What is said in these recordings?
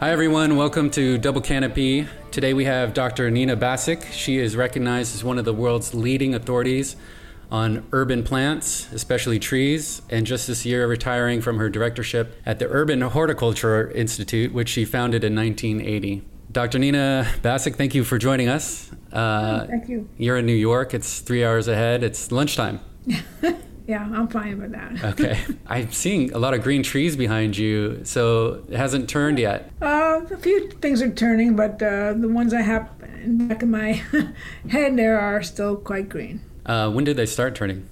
Hi, everyone. Welcome to Double Canopy. Today we have Dr. Nina Bassuk. She is recognized as one of the world's leading authorities on urban plants, especially trees, and just this year retiring from her directorship at the Urban Horticulture Institute, which she founded in 1980. Dr. Nina Bassuk, thank you for joining us. Uh, thank you. You're in New York. It's three hours ahead. It's lunchtime. yeah, I'm fine with that. okay. I'm seeing a lot of green trees behind you, so it hasn't turned yet. Uh, a few things are turning, but uh, the ones I have in the back of my head there are still quite green. Uh, when did they start turning?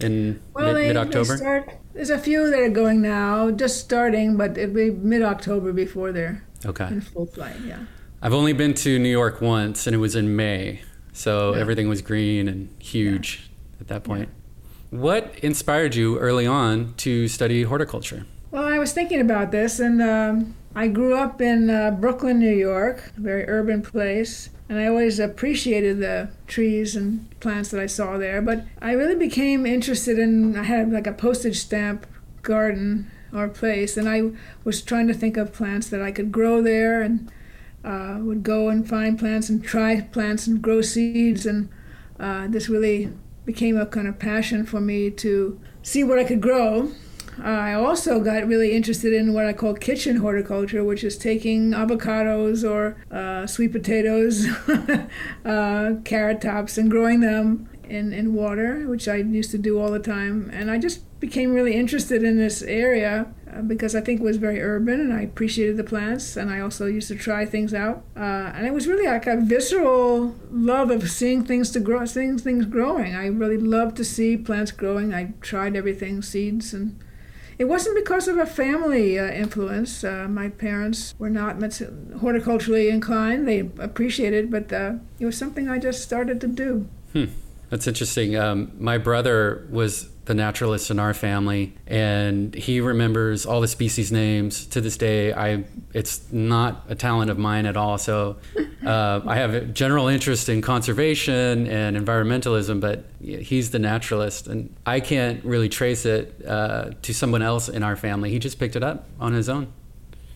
In well, mid October? There's a few that are going now, just starting, but it'll be mid October before they're okay. in full flight, yeah. I've only been to New York once, and it was in May. So yeah. everything was green and huge yeah. at that point. Yeah. What inspired you early on to study horticulture? Well, I was thinking about this, and um, I grew up in uh, Brooklyn, New York, a very urban place. And I always appreciated the trees and plants that I saw there. But I really became interested in, I had like a postage stamp garden or place, and I was trying to think of plants that I could grow there and uh, would go and find plants and try plants and grow seeds. And uh, this really became a kind of passion for me to see what I could grow. I also got really interested in what I call kitchen horticulture, which is taking avocados or uh, sweet potatoes, uh, carrot tops, and growing them in, in water, which I used to do all the time. And I just became really interested in this area because I think it was very urban and I appreciated the plants and I also used to try things out. Uh, and it was really like a visceral love of seeing things to grow, seeing things growing. I really loved to see plants growing. I tried everything, seeds and it wasn't because of a family uh, influence. Uh, my parents were not horticulturally inclined. They appreciated, but uh, it was something I just started to do. Hmm. That's interesting. Um, my brother was the naturalist in our family, and he remembers all the species names to this day. I it's not a talent of mine at all. So uh, I have a general interest in conservation and environmentalism, but he's the naturalist, and I can't really trace it uh, to someone else in our family. He just picked it up on his own.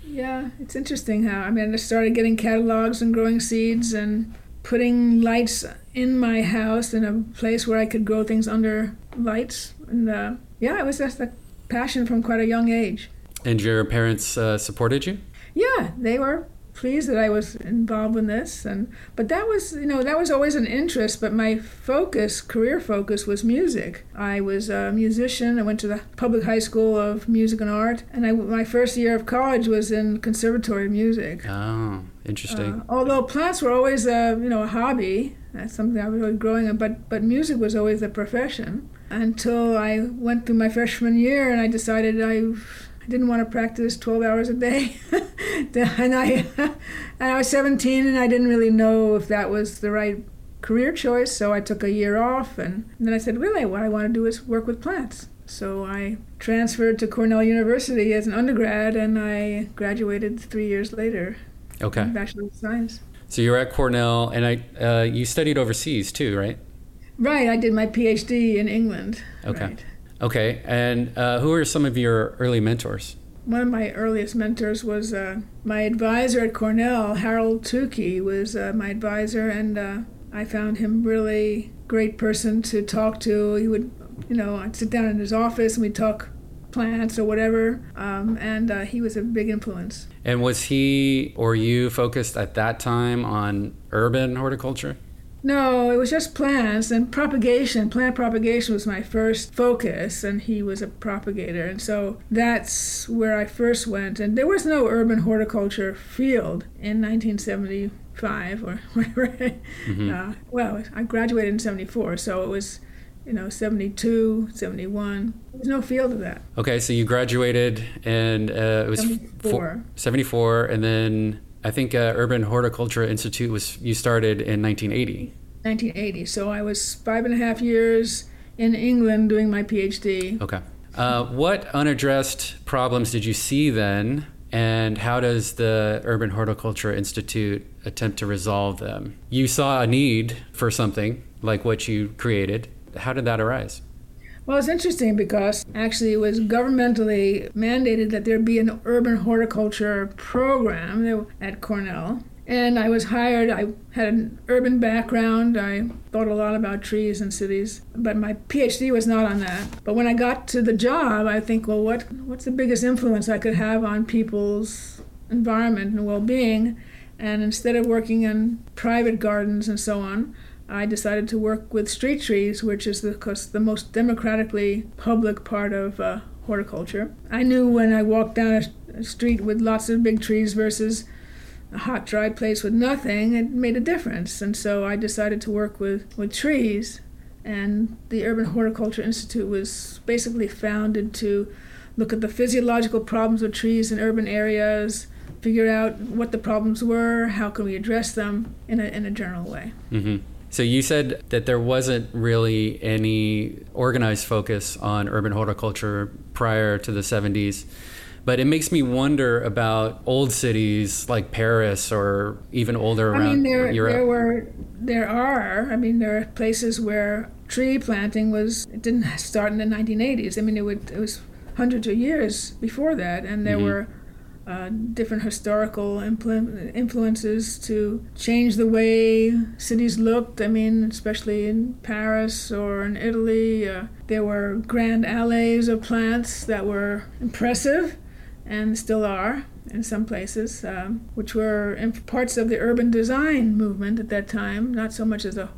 Yeah, it's interesting how I mean I started getting catalogs and growing seeds and putting lights in my house in a place where I could grow things under lights. And uh, yeah, it was just a passion from quite a young age. And your parents uh, supported you? Yeah, they were pleased that I was involved in this and but that was you know that was always an interest but my focus career focus was music. I was a musician. I went to the public high school of music and art and I my first year of college was in conservatory music. Oh interesting. Uh, although plants were always a you know a hobby that's something I was really growing up but but music was always a profession until I went through my freshman year and I decided I didn't want to practice 12 hours a day. and I, and I was 17 and I didn't really know if that was the right career choice. So I took a year off and, and then I said, really, what I want to do is work with plants. So I transferred to Cornell University as an undergrad and I graduated three years later. Okay. Bachelor of Science. So you're at Cornell and I, uh, you studied overseas too, right? Right. I did my PhD in England. Okay. Right. Okay, and uh, who are some of your early mentors? One of my earliest mentors was uh, my advisor at Cornell, Harold Tukey, was uh, my advisor, and uh, I found him really great person to talk to. He would, you know, I'd sit down in his office and we'd talk plants or whatever, um, and uh, he was a big influence. And was he or you focused at that time on urban horticulture? No, it was just plants and propagation. Plant propagation was my first focus, and he was a propagator. And so that's where I first went. And there was no urban horticulture field in 1975 or whatever. Mm-hmm. Uh, well, I graduated in 74, so it was you know, 72, 71. There's no field of that. Okay, so you graduated and uh, it was 74. Four, 74, and then I think uh, Urban Horticulture Institute was you started in 1980. 1980. So I was five and a half years in England doing my PhD. Okay. Uh, what unaddressed problems did you see then, and how does the Urban Horticulture Institute attempt to resolve them? You saw a need for something like what you created. How did that arise? Well, it's interesting because actually it was governmentally mandated that there be an urban horticulture program at Cornell. And I was hired. I had an urban background. I thought a lot about trees and cities, but my PhD was not on that. But when I got to the job, I think, well, what what's the biggest influence I could have on people's environment and well-being? And instead of working in private gardens and so on, I decided to work with street trees, which is the, the most democratically public part of uh, horticulture. I knew when I walked down a, a street with lots of big trees versus a hot, dry place with nothing, it made a difference. And so I decided to work with, with trees. And the Urban Horticulture Institute was basically founded to look at the physiological problems of trees in urban areas, figure out what the problems were, how can we address them in a, in a general way. Mm-hmm. So you said that there wasn't really any organized focus on urban horticulture prior to the 70s. But it makes me wonder about old cities like Paris or even older around I mean, there, Europe. There were, there are. I mean, there are places where tree planting was it didn't start in the 1980s. I mean, it would it was hundreds of years before that, and there mm-hmm. were uh, different historical impl- influences to change the way cities looked. I mean, especially in Paris or in Italy, uh, there were grand alleys of plants that were impressive and still are in some places, um, which were parts of the urban design movement at that time, not so much as a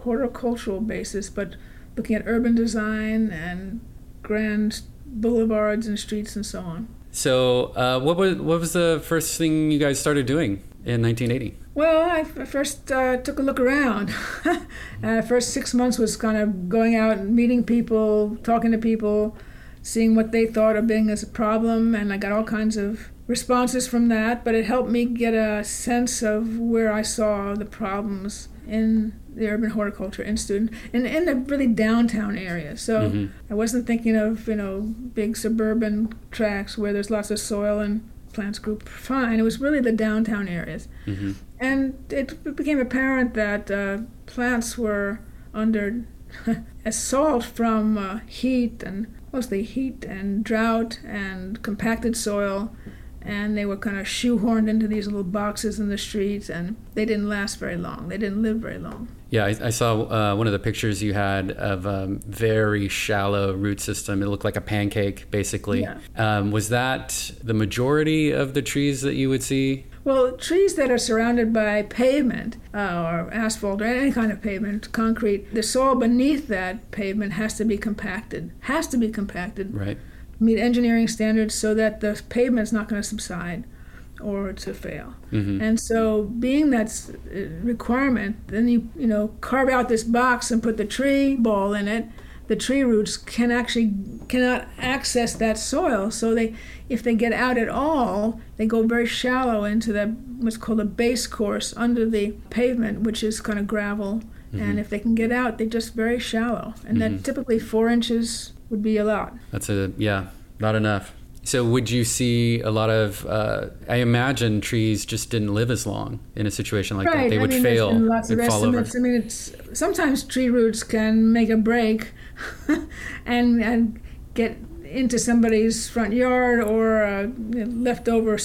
horticultural basis, but looking at urban design and grand boulevards and streets and so on. So, uh, what was what was the first thing you guys started doing in 1980? Well, I first uh, took a look around. uh, first six months was kind of going out and meeting people, talking to people, seeing what they thought of being as a problem, and I got all kinds of responses from that. But it helped me get a sense of where I saw the problems in the Urban Horticulture Institute and in the really downtown area. So mm-hmm. I wasn't thinking of, you know, big suburban tracts where there's lots of soil and plants grew fine. It was really the downtown areas. Mm-hmm. And it became apparent that uh, plants were under assault from uh, heat and mostly heat and drought and compacted soil and they were kind of shoehorned into these little boxes in the streets, and they didn't last very long. They didn't live very long. Yeah, I, I saw uh, one of the pictures you had of a um, very shallow root system. It looked like a pancake, basically. Yeah. Um, was that the majority of the trees that you would see? Well, trees that are surrounded by pavement uh, or asphalt or any kind of pavement, concrete, the soil beneath that pavement has to be compacted. Has to be compacted. Right meet engineering standards so that the pavement is not going to subside or to fail. Mm-hmm. And so, being that requirement, then you you know carve out this box and put the tree ball in it. The tree roots can actually cannot access that soil, so they if they get out at all, they go very shallow into the what's called a base course under the pavement, which is kind of gravel. Mm-hmm. And if they can get out, they're just very shallow, and mm-hmm. that typically four inches would be a lot. That's a yeah, not enough. So would you see a lot of? Uh, I imagine trees just didn't live as long in a situation like right. that. They I would mean, fail. lots of estimates. I mean, it's sometimes tree roots can make a break, and and get into somebody's front yard or uh, leftover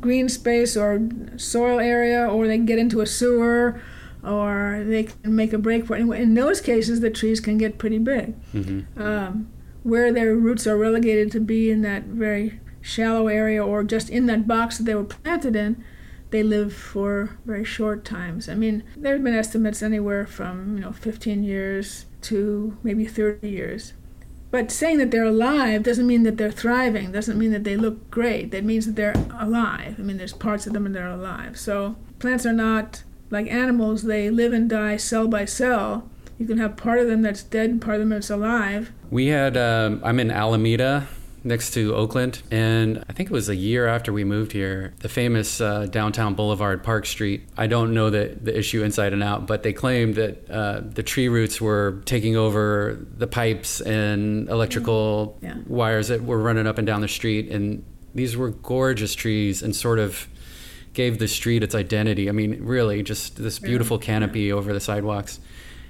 green space or soil area, or they get into a sewer or they can make a break for it. In those cases, the trees can get pretty big. Mm-hmm. Um, where their roots are relegated to be in that very shallow area or just in that box that they were planted in, they live for very short times. I mean, there have been estimates anywhere from you know 15 years to maybe 30 years. But saying that they're alive doesn't mean that they're thriving. Doesn't mean that they look great. That means that they're alive. I mean, there's parts of them that are alive. So plants are not like animals, they live and die cell by cell. You can have part of them that's dead and part of them that's alive. We had, um, I'm in Alameda, next to Oakland. And I think it was a year after we moved here, the famous uh, downtown boulevard, Park Street. I don't know the, the issue inside and out, but they claimed that uh, the tree roots were taking over the pipes and electrical yeah. wires that were running up and down the street. And these were gorgeous trees and sort of gave the street its identity. I mean, really, just this beautiful canopy over the sidewalks.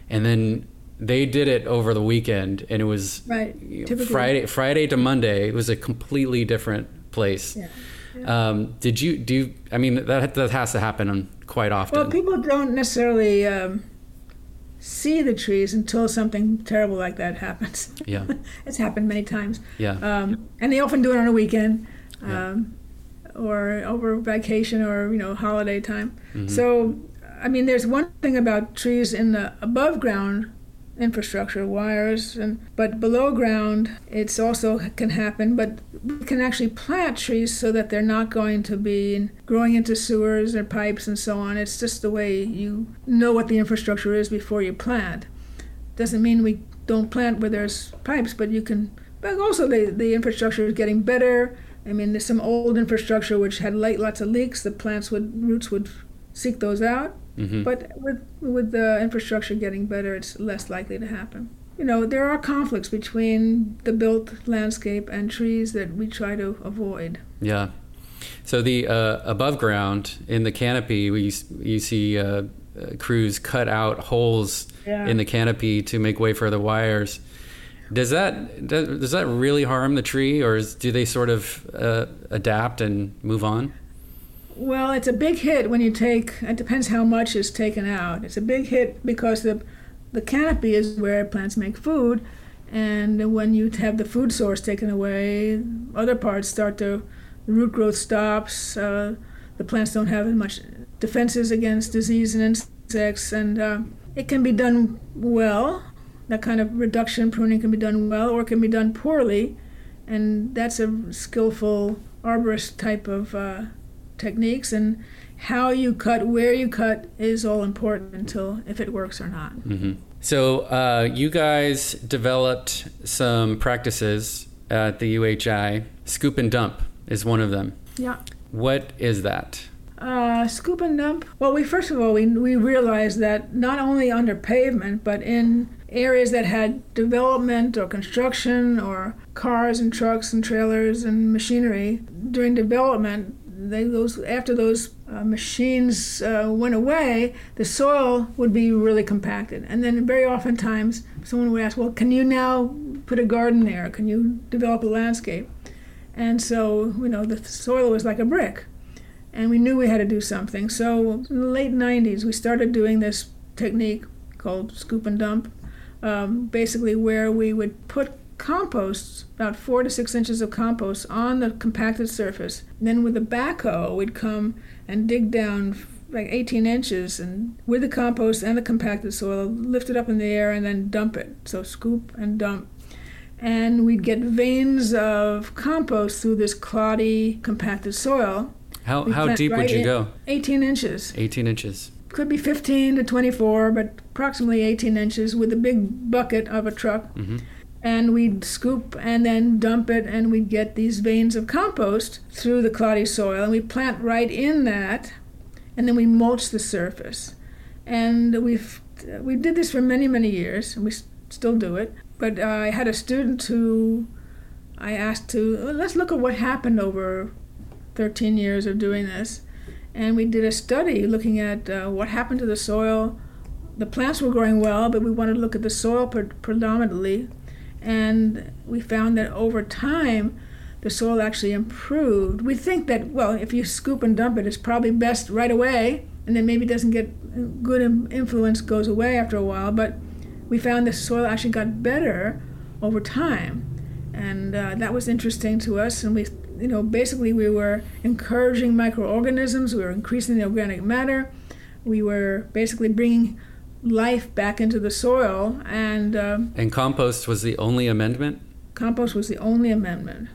And then they did it over the weekend, and it was Right. you know, Typically- Friday Friday to Monday. It was a completely different place. Yeah. Um, did you do? You, I mean, that that has to happen quite often. Well, people don't necessarily um, see the trees until something terrible like that happens. yeah, it's happened many times. yeah, Um, and they often do it on a weekend Yeah. um, or over vacation or, you know, holiday time. Mhm. So, I mean, there's one thing about trees in the above ground infrastructure, wires, and but below ground, it's also can happen. But we can actually plant trees so that they're not going to be growing into sewers or pipes and so on. It's just the way you know what the infrastructure is before you plant. Doesn't mean we don't plant where there's pipes, but you can. But also, the the infrastructure is getting better. I mean, there's some old infrastructure which had light, lots of leaks. The plants would roots would seek those out. hmm But with with the infrastructure getting better, it's less likely to happen. You know, there are conflicts between the built landscape and trees that we try to avoid. yeah. So the uh, above ground in the canopy, we you see uh, uh, crews cut out holes Yeah. in the canopy to make way for the wires. Does that does, that really harm the tree, or is, do they sort of uh, adapt and move on? Well, it's a big hit when you take. It depends how much is taken out. It's a big hit because the the canopy is where plants make food, and when you have the food source taken away, other parts start to the root growth stops. Uh, the plants don't have as much defenses against disease and insects, and uh, it can be done well. That kind of reduction pruning can be done well, or it can be done poorly, and that's a skillful arborist type of. Uh, techniques and how you cut, where you cut is all important until if it works or not. hmm So uh, you guys developed some practices at the UHI. Scoop and dump is one of them. Yeah. What is that? Uh, scoop and dump. Well, we first of all we we realized that not only under pavement, but in areas that had development or construction or cars and trucks and trailers and machinery during development, they those after those uh, machines uh, went away, the soil would be really compacted, and then very oftentimes someone would ask, "Well, can you now put a garden there? Can you develop a landscape?" And so you know the soil was like a brick and we knew we had to do something. So in the late 90s, we started doing this technique called scoop and dump, um, basically where we would put compost, about four to six inches of compost, on the compacted surface. And then with a backhoe, we'd come and dig down like 18 inches and with the compost and the compacted soil, lift it up in the air and then dump it. So scoop and dump. And we'd get veins of compost through this cloddy compacted soil. How, We how deep would you in- go? 18 inches. 18 inches. Could be 15 to 24, but approximately 18 inches with a big bucket of a truck. hmm And we'd scoop and then dump it, and we'd get these veins of compost through the cloddy soil. And we plant right in that, and then we mulch the surface. And we've we did this for many, many years, and we s- still do it. But uh, I had a student who I asked to "Well, let's look at what happened over 13 years of doing this. And we did a study looking at uh, what happened to the soil. The plants were growing well, but we wanted to look at the soil pre- predominantly. And we found that over time, the soil actually improved. We think that, well, if you scoop and dump it, it's probably best right away, and then maybe it doesn't get good influence goes away after a while. But we found the soil actually got better over time, and uh, that was interesting to us. And we, you know, basically we were encouraging microorganisms. We were increasing the organic matter. We were basically bringing life back into the soil, and um, And compost was the only amendment? compost was the only amendment.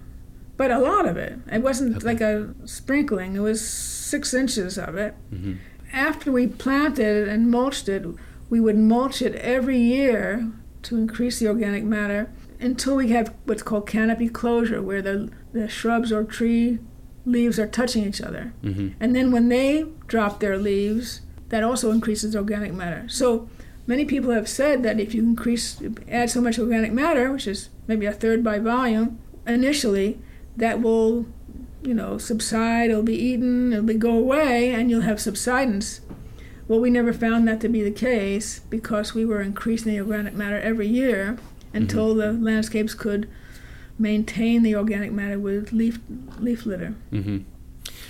But a lot of it. It wasn't Okay. like a sprinkling. It was six inches of it. hmm After we planted it and mulched it, we would mulch it every year to increase the organic matter until we have what's called canopy closure, where the, the shrubs or tree leaves are touching each other. hmm And then when they drop their leaves, that also increases organic matter. So many people have said that if you increase, add so much organic matter, which is maybe a third by volume, initially, that will, you know, subside. It'll be eaten. It'll be, go away, and you'll have subsidence. Well, we never found that to be the case because we were increasing the organic matter every year until the landscapes could maintain the organic matter with leaf leaf litter. hmm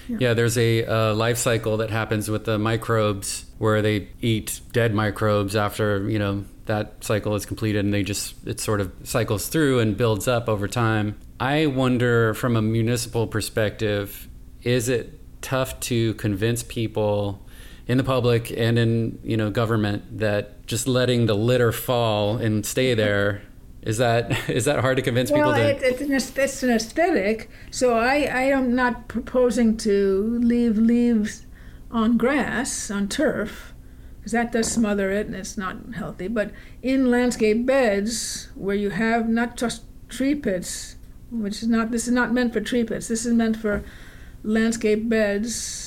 Yeah. Yeah. there's a uh, life cycle that happens with the microbes where they eat dead microbes after you know that cycle is completed, and they just it sort of cycles through and builds up over time. I wonder, from a municipal perspective, is it tough to convince people in the public and in you know government that just letting the litter fall and stay mm-hmm. there is that is that hard to convince Well, people to? it, it's, an, it's an aesthetic, so I, I am not proposing to leave leaves on grass, on turf, because that does smother it and it's not healthy. But in landscape beds where you have not just tree pits, which is not, this is not meant for tree pits, this is meant for landscape beds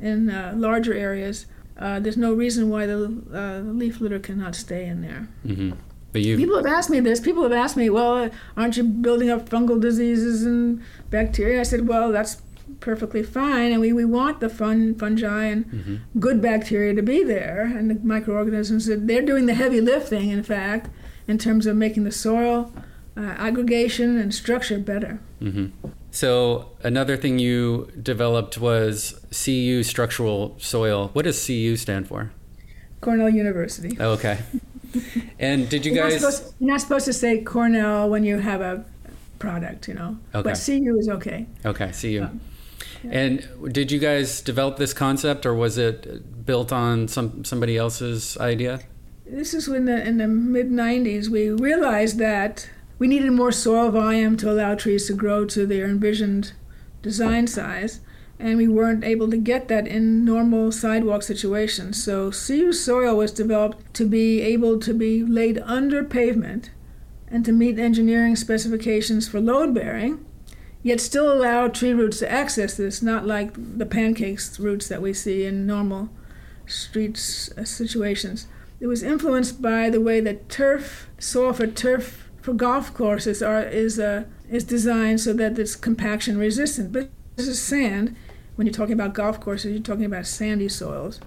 in uh, larger areas. Uh, there's no reason why the uh, leaf litter cannot stay in there. hmm But you People have asked me this. People have asked me, well, aren't you building up fungal diseases and bacteria? I said, well, that's perfectly fine, and we, we want the fun fungi and good bacteria to be there, and the microorganisms. that They're doing the heavy lifting, in fact, in terms of making the soil uh, aggregation and structure better. hmm So another thing you developed was CU structural soil. What does CU stand for? Cornell University. Oh, okay. And did you You're not, guys? supposed, you're not supposed to say Cornell when you have a product, you know. Okay. But CU is okay. Okay, CU. Um, yeah. And did you guys develop this concept, or was it built on some somebody else's idea? This is when the, in the mid 90s we realized that we needed more soil volume to allow trees to grow to their envisioned design size, and we weren't able to get that in normal sidewalk situations. So CU soil was developed to be able to be laid under pavement and to meet engineering specifications for load bearing, yet still allow tree roots to access this, not like the pancakes roots that we see in normal streets uh, situations. It was influenced by the way that turf soil for turf for golf courses are is uh, is designed so that it's compaction resistant. But this is sand. When you're talking about golf courses, you're talking about sandy soils.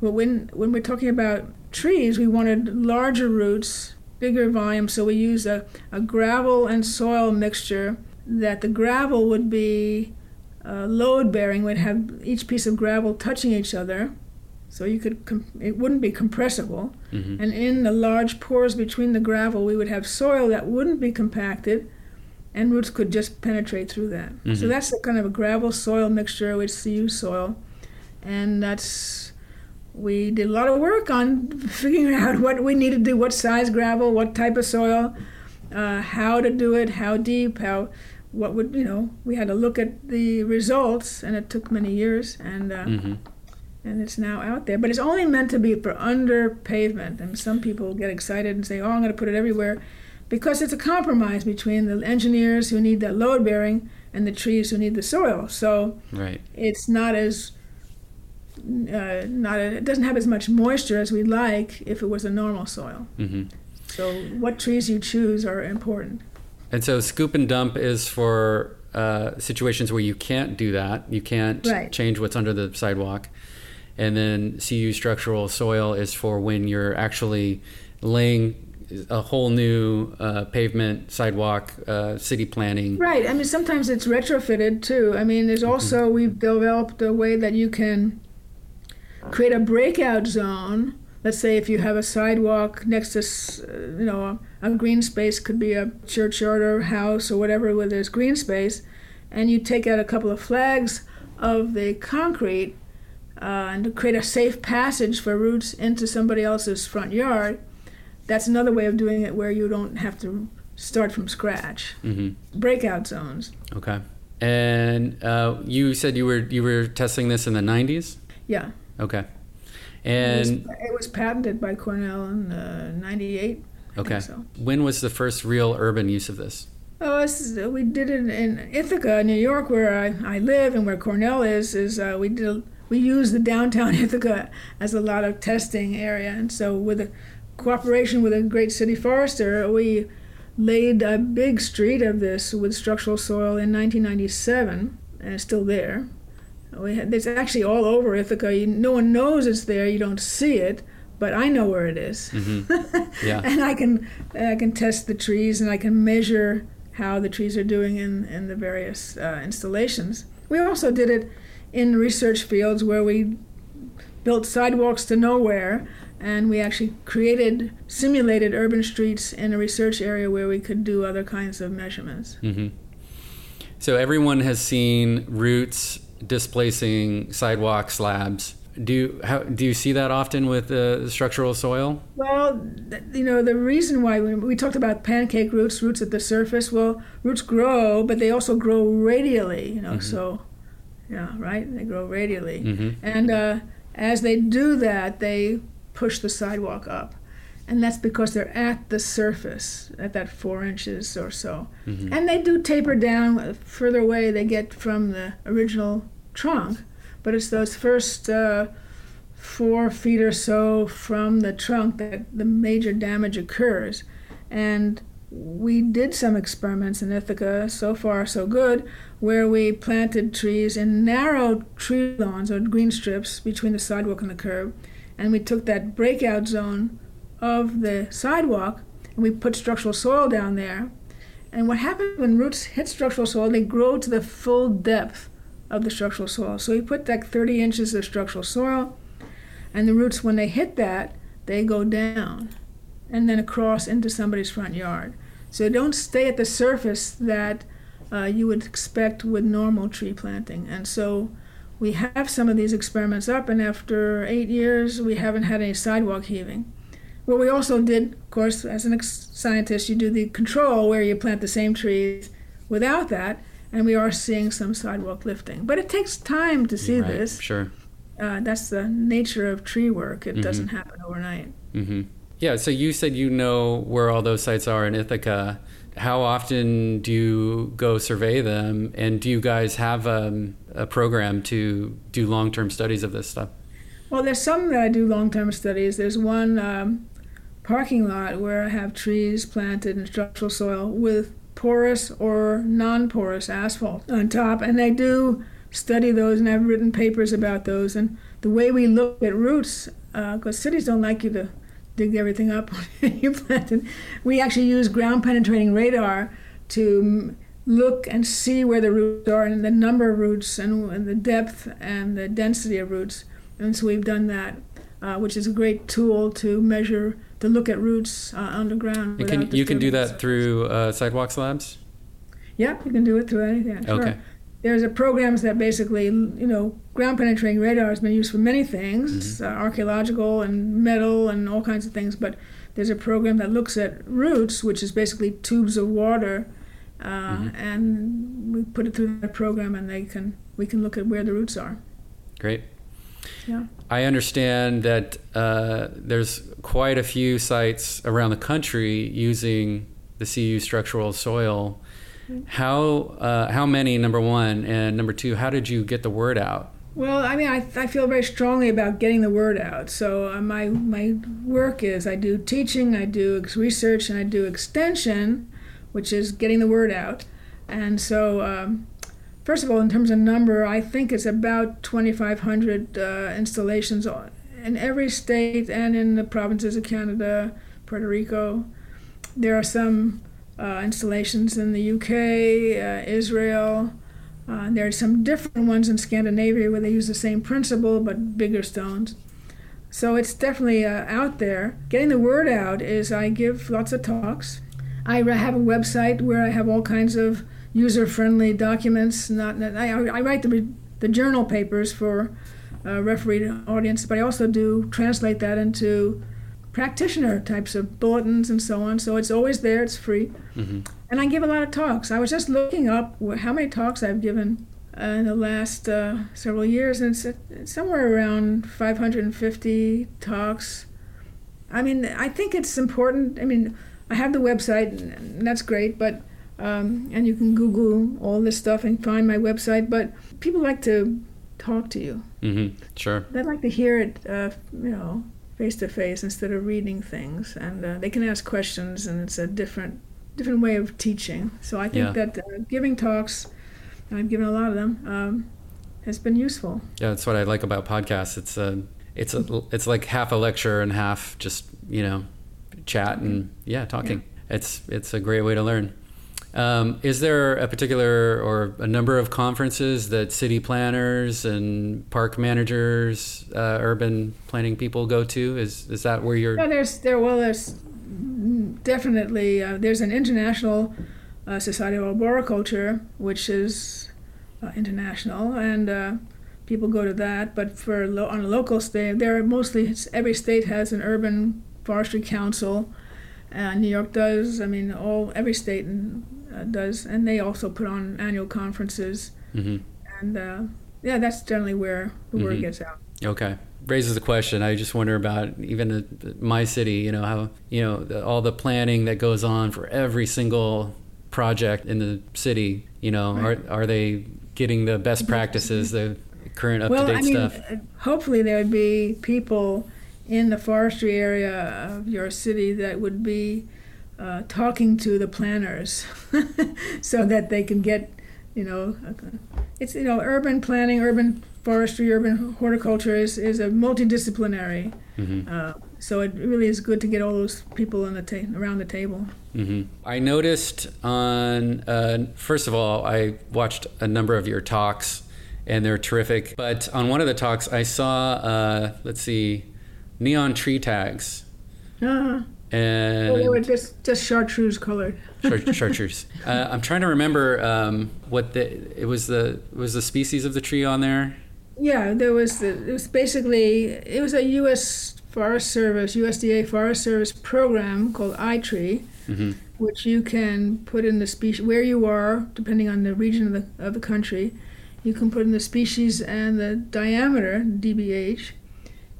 But when when we're talking about trees, we wanted larger roots, bigger volume, so we used a, a gravel and soil mixture that the gravel would be uh, load bearing, We'd have each piece of gravel touching each other, so you could com- it wouldn't be compressible. hmm And in the large pores between the gravel, we would have soil that wouldn't be compacted, and roots could just penetrate through that. So Mhm. that's a kind of a gravel soil mixture with CU soil, and that's we did a lot of work on figuring out what we needed to do, what size gravel, what type of soil, uh, how to do it, how deep, how what would you know. We had to look at the results, and it took many years, and. Uh, hmm and it's now out there. But it's only meant to be for under pavement. And some people get excited and say, "Oh, I'm going to put it everywhere," because it's a compromise between the engineers who need that load bearing and the trees who need the soil. So Right. it's not as uh, not a, it doesn't have as much moisture as we'd like if it was a normal soil. hmm So what trees you choose are important. And so scoop and dump is for uh, situations where you can't do that. You can't Right. change what's under the sidewalk. And then CU structural soil is for when you're actually laying a whole new uh, pavement, sidewalk, uh, city planning. Right. I mean, sometimes it's retrofitted too. I mean, there's also we've developed a way that you can create a breakout zone. Let's say if you have a sidewalk next to, you know, a, a green space could be a churchyard or house or whatever where there's green space, and you take out a couple of flags of the concrete uh, and to create a safe passage for roots into somebody else's front yard. That's another way of doing it where you don't have to start from scratch hmm breakout zones. Okay. And uh, you said you were you were testing this in the 90s. Yeah. Okay. it, was, And it was patented by Cornell in uh, 98. I okay, so. when was the first real urban use of this? Oh, this is, we did it in Ithaca, New York, where I, I live and where Cornell is. Is uh, we did a, we use the downtown Ithaca as a lot of testing area, and so with a cooperation with a great city forester, we laid a big street of this with structural soil in 1997, and it's still there. We had, it's actually all over Ithaca. You, no one knows it's there. You don't see it, but I know where it is. Mm-hmm. Yeah. and I can I can test the trees and I can measure how the trees are doing in, in the various uh, installations. We also did it in research fields where we built sidewalks to nowhere and we actually created simulated urban streets in a research area where we could do other kinds of measurements. hmm So everyone has seen roots displacing sidewalk slabs. Do you, how, do you see that often with uh, structural soil? Well, th- you know, the reason why we, we talked about pancake roots, roots at the surface, well, roots grow, but they also grow radially, you know, so, yeah, right? They grow radially. hmm And uh, as they do that, they push the sidewalk up. And that's because they're at the surface, at that four inches or so. hmm And they do taper down further away they get from the original trunk, but it's those first uh, four feet or so from the trunk that the major damage occurs. And we did some experiments in Ithaca, so far so good, where we planted trees in narrow tree lawns or green strips between the sidewalk and the curb. And we took that breakout zone of the sidewalk and we put structural soil down there. And what happens when roots hit structural soil, they grow to the full depth of the structural soil. So we put like 30 inches of structural soil, and the roots, when they hit that, they go down and then across into somebody's front yard. So don't stay at the surface that uh, you would expect with normal tree planting. And so we have some of these experiments up, and after eight years, we haven't had any sidewalk heaving. What we also did, of course, as an ex- scientist, you do the control where you plant the same trees without that, and we are seeing some sidewalk lifting. But it takes time to see Right, this. Sure. Uh, that's the nature of tree work. It Mhm. doesn't happen overnight. hmm Yeah. So you said you know where all those sites are in Ithaca. How often do you go survey them? And do you guys have um, a program to do long term studies of this stuff? Well, there's some that I do long-term studies. There's one um, parking lot where I have trees planted in structural soil with porous or non-porous asphalt on top, and I do study those, and I've written papers about those. And the way we look at roots, because cities don't like you to dig everything up when you plant it, we actually use ground-penetrating radar to look and see where the roots are and the number of roots and, and the depth and the density of roots. And so we've done that, uh, which is a great tool to measure, to look at roots uh, underground. And can, you can do that through uh, sidewalk slabs? Yep, you can do it through anything. Sure. Okay. There's a programs that basically, you know, ground penetrating radar has been used for many things, Mm-hmm. uh, archaeological and metal and all kinds of things. But there's a program that looks at roots, which is basically tubes of water, uh, Mhm. and we put it through that program, and they can we can look at where the roots are. Great. Yeah. I understand that uh, there's quite a few sites around the country using the CU structural soil. How uh, how many? Number one, and number two, how did you get the word out? Well, I mean, I, I feel very strongly about getting the word out. So uh, my my work is I do teaching, I do research, and I do extension, which is getting the word out. And so, um, first of all, in terms of number, I think it's about 2,500 uh, installations in every state and in the provinces of Canada, Puerto Rico. There are some installations in the UK, uh, Israel. Uh, there are some different ones in Scandinavia where they use the same principle but bigger stones. So it's definitely uh, out there. Getting the word out is I give lots of talks. I have a website where I have all kinds of user-friendly documents. Not I, I write the, the journal papers for uh, refereed audience, but I also do translate that into practitioner types of bulletins and so on. So it's always there. It's free. hmm And I give a lot of talks. I was just looking up how many talks I've given uh, in the last uh, several years, and it's, it's somewhere around 550 talks. I mean, I think it's important. I mean, I have the website, and- that's great, but um, and you can Google all this stuff and find my website. But people like to talk to you. hmm Sure. They like to hear it, uh, you know, face to face instead of reading things, and uh, they can ask questions, and it's a different, different way of teaching. So I think Yeah. that uh, giving talks, and I've given a lot of them, um, has been useful. Yeah, that's what I like about podcasts. It's a it's a it's like half a lecture and half just you know chat and yeah talking. Yeah. It's it's a great way to learn. Um, is there a particular or a number of conferences that city planners and park managers, uh, urban planning people go to? Is is that where you're? Yeah, there's there. Well, there's definitely uh, there's an international uh, society of arboriculture, which is uh, international, and uh, people go to that. But for lo- on a local state, there are mostly every state has an urban forestry council. And New York does. I mean, all every state in, uh, does, and they also put on annual conferences. Mm-hmm. And uh, yeah, that's generally where the mm-hmm. word gets out. Okay, raises a question. I just wonder about even my city. You know how you know the, all the planning that goes on for every single project in the city. You know, right. are are they getting the best practices, the current up to date well, I mean, stuff? Hopefully, there would be people in the forestry area of your city that would be uh, talking to the planners so that they can get, you know, it's, you know, urban planning, urban forestry, urban horticulture is, is a multidisciplinary. Mm-hmm. Uh, so it really is good to get all those people on the ta- around the table. Mm-hmm. I noticed on, uh, first of all, I watched a number of your talks and they're terrific. But on one of the talks, I saw, uh, let's see, neon tree tags. Uh-huh and were just just chartreuse colored. chartreuse. Uh, I'm trying to remember um, what the it was the was the species of the tree on there. Yeah, there was the, it was basically it was a U.S. Forest Service USDA Forest Service program called iTree, mm-hmm. which you can put in the species where you are, depending on the region of the of the country. You can put in the species and the diameter DBH,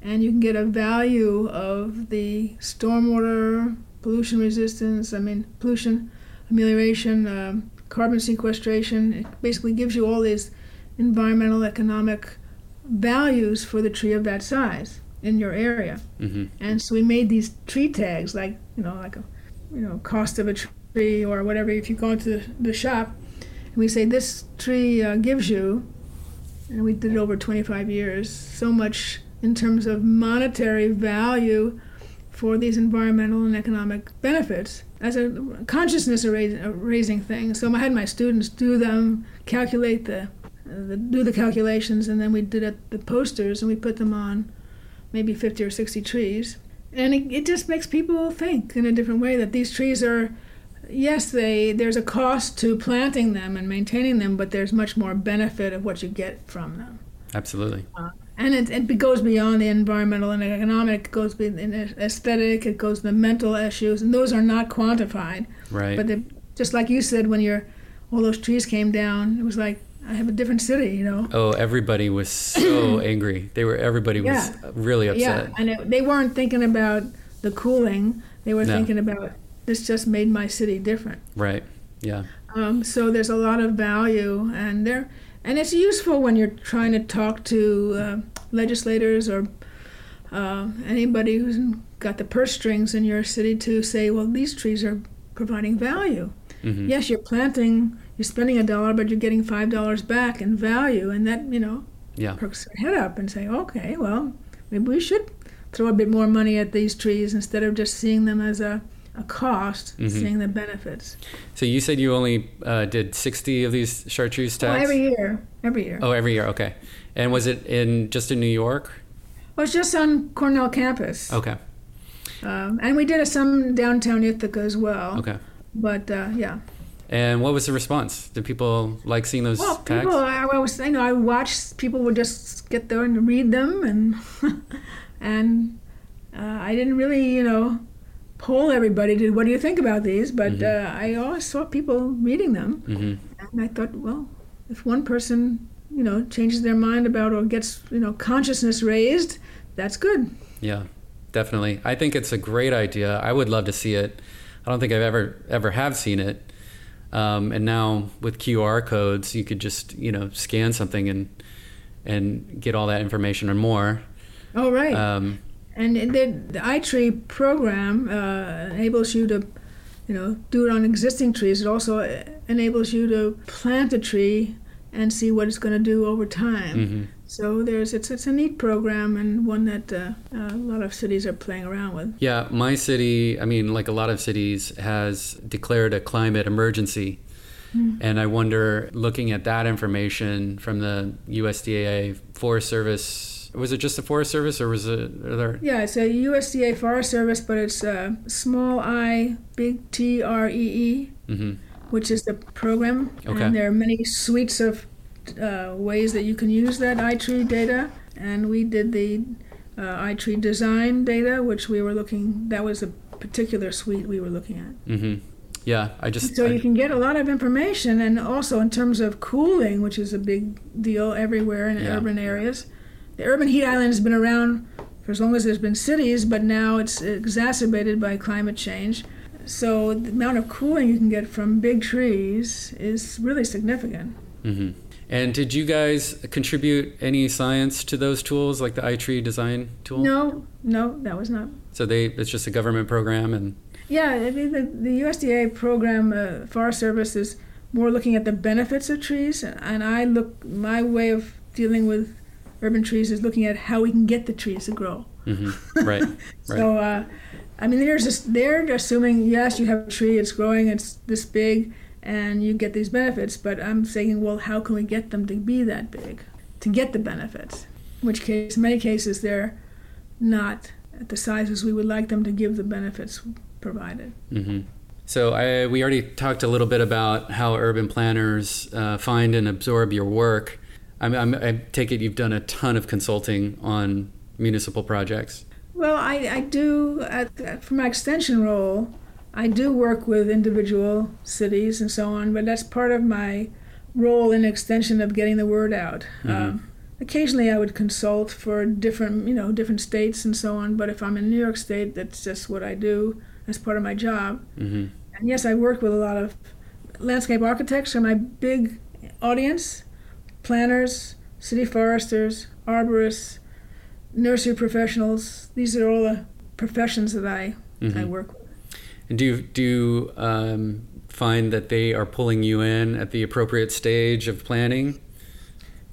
and you can get a value of the stormwater pollution resistance, I mean, pollution amelioration, um, carbon sequestration. It basically gives you all these environmental, economic values for the tree of that size in your area. Mm-hmm. And so we made these tree tags, like, you know, like a, you know, cost of a tree or whatever. If you go into the shop, and we say this tree uh, gives you, and we did it over 25 years, so much in terms of monetary value for these environmental and economic benefits as a consciousness raising thing. So I had my students do them, calculate the, the do the calculations, and then we did it, the posters and we put them on maybe 50 or 60 trees. And it, it just makes people think in a different way that these trees are yes, they there's a cost to planting them and maintaining them, but there's much more benefit of what you get from them. Absolutely. Uh, and it, it goes beyond the environmental and economic. It goes in aesthetic. It goes the mental issues, and those are not quantified. Right. But just like you said, when you're all those trees came down, it was like I have a different city, you know. Oh, everybody was so angry. They were everybody was yeah. really upset. Yeah, and it, they weren't thinking about the cooling. They were no. thinking about this just made my city different. Right. Yeah. Um, so there's a lot of value, and there and it's useful when you're trying to talk to uh, legislators or uh, anybody who's got the purse strings in your city to say, well, these trees are providing value. Mm-hmm. Yes, you're planting, you're spending a dollar, but you're getting five dollars back in value, and that you know yeah. perks their head up and say, okay, well, maybe we should throw a bit more money at these trees instead of just seeing them as a a cost, mm-hmm. seeing the benefits. So you said you only uh, did 60 of these chartreuse tags? Oh, every year. Every year. Oh, every year. Okay. And was it in just in New York? Well, it's just on Cornell campus. Okay. Um, and we did some downtown Ithaca as well. Okay. But uh, yeah. And what was the response? Did people like seeing those well, tags? People, I, I was, you know, I watched people would just get there and read them, and and uh, I didn't really, you know, poll everybody to what do you think about these, but mm-hmm. uh, I always saw people reading them, mm-hmm. and I thought, well, if one person, you know, changes their mind about or gets, you know, consciousness raised, that's good. Yeah, definitely. I think it's a great idea. I would love to see it. I don't think I've ever ever have seen it. Um, and now with QR codes, you could just you know scan something and and get all that information or more. Oh right. Um, and the, the iTree program uh, enables you to, you know, do it on existing trees. It also enables you to plant a tree and see what it's going to do over time. Mm-hmm. So there's it's it's a neat program and one that uh, a lot of cities are playing around with. Yeah, my city, I mean, like a lot of cities, has declared a climate emergency. Hmm. And I wonder, looking at that information from the USDA Forest Service, was it just the Forest Service or was it other? Yeah, it's a USDA Forest Service, but it's uh, small I, big T R E E, Mm-hmm. which is the program. Okay. And there are many suites of uh, ways that you can use that iTree data. And we did the uh, iTree design data, which we were looking, that was a particular suite we were looking at. Mm-hmm. Yeah, I just. So I- you can get a lot of information, and also in terms of cooling, which is a big deal everywhere in Yeah. urban areas. The urban heat island has been around for as long as there's been cities, but now it's exacerbated by climate change. So the amount of cooling you can get from big trees is really significant. hmm And did you guys contribute any science to those tools, like the iTree design tool? No, no, that was not. So they it's just a government program, and Yeah, I mean, the, the USDA program, uh, Forest Service, is more looking at the benefits of trees, and I look, my way of dealing with urban trees is looking at how we can get the trees to grow. hmm right, right. So, uh, I mean, they're just they're assuming yes, you have a tree, it's growing, it's this big, and you get these benefits. But I'm saying, well, how can we get them to be that big, to get the benefits? In which case, in many cases, they're not at the sizes we would like them to give the benefits provided. Mm-hmm. So I, we already talked a little bit about how urban planners uh, find and absorb your work. I'm, I'm, I take it you've done a ton of consulting on municipal projects. Well, I, I do, at, for my extension role, I do work with individual cities and so on, but that's part of my role in extension of getting the word out. Um, occasionally I would consult for different, you know, different states and so on, but if I'm in New York State, that's just what I do as part of my job. hmm And yes, I work with a lot of landscape architects are my big audience, planners, city foresters, arborists, nursery professionals. These are all the professions that I, I Mhm. work with. And do you, do you um, find that they are pulling you in at the appropriate stage of planning?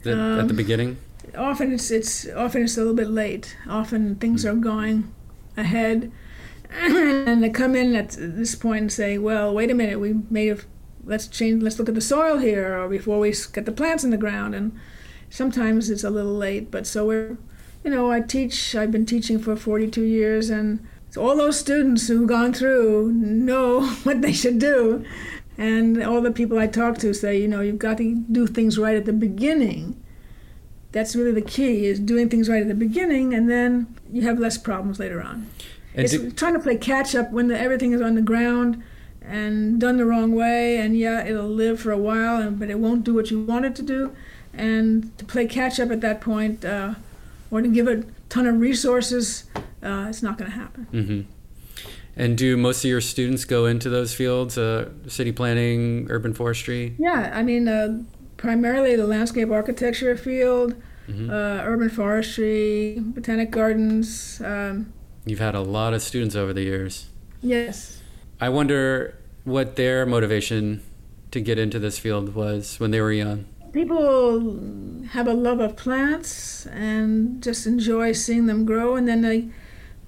The, at the Um, beginning? Often it's it's often it's a little bit late. Often things are going ahead, and they come in at this point and say, "Well, wait a minute, we may have let's change. Let's look at the soil here, or before we get the plants in the ground." And sometimes it's a little late, but so we're, you know, I teach. I've been teaching for 42 years, and so all those students who've gone through know what they should do. And all the people I talk to say, you know, you've got to do things right at the beginning. That's really the key: is doing things right at the beginning, and then you have less problems later on. And it's do- trying to play catch up when the, everything is on the ground and done the wrong way, and yeah, it'll live for a while, and, but it won't do what you want it to do. And to play catch up at that point, uh, or to give it a ton of resources, uh, it's not going to happen. hmm And do most of your students go into those fields, uh, city planning, urban forestry? Yeah, I mean, uh, primarily the landscape architecture field, Mhm. uh, urban forestry, botanic gardens. Um, You've had a lot of students over the years. yes. I wonder what their motivation to get into this field was when they were young. People have a love of plants and just enjoy seeing them grow, and then they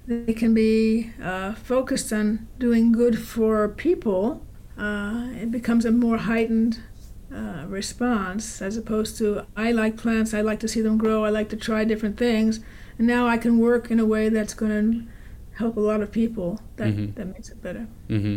they can be uh, focused on doing good for people. Uh, it becomes a more heightened uh, response as opposed to I like plants, I like to see them grow, I like to try different things, and now I can work in a way that's going to help a lot of people. That Mhm. that makes it better. hmm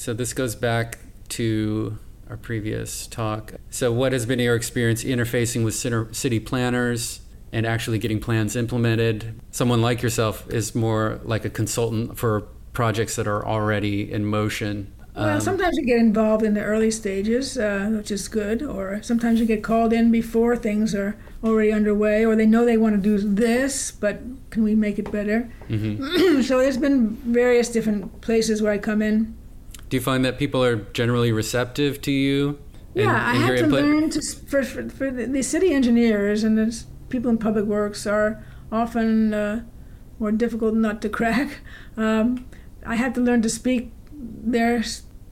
So this goes back to our previous talk. So, what has been your experience interfacing with center- city planners and actually getting plans implemented? Someone like yourself is more like a consultant for projects that are already in motion. Well, Um, sometimes you get involved in the early stages, uh, which is good, or sometimes you get called in before things are already underway, or they know they want to do this, but can we make it better? mhm. so there's been various different places where I come in. Do you find that people are generally receptive to you? and- yeah, I had your to input? learn to for, for, for the, city engineers and the people in public works are often uh, more difficult not to crack. Um, I had to learn to speak their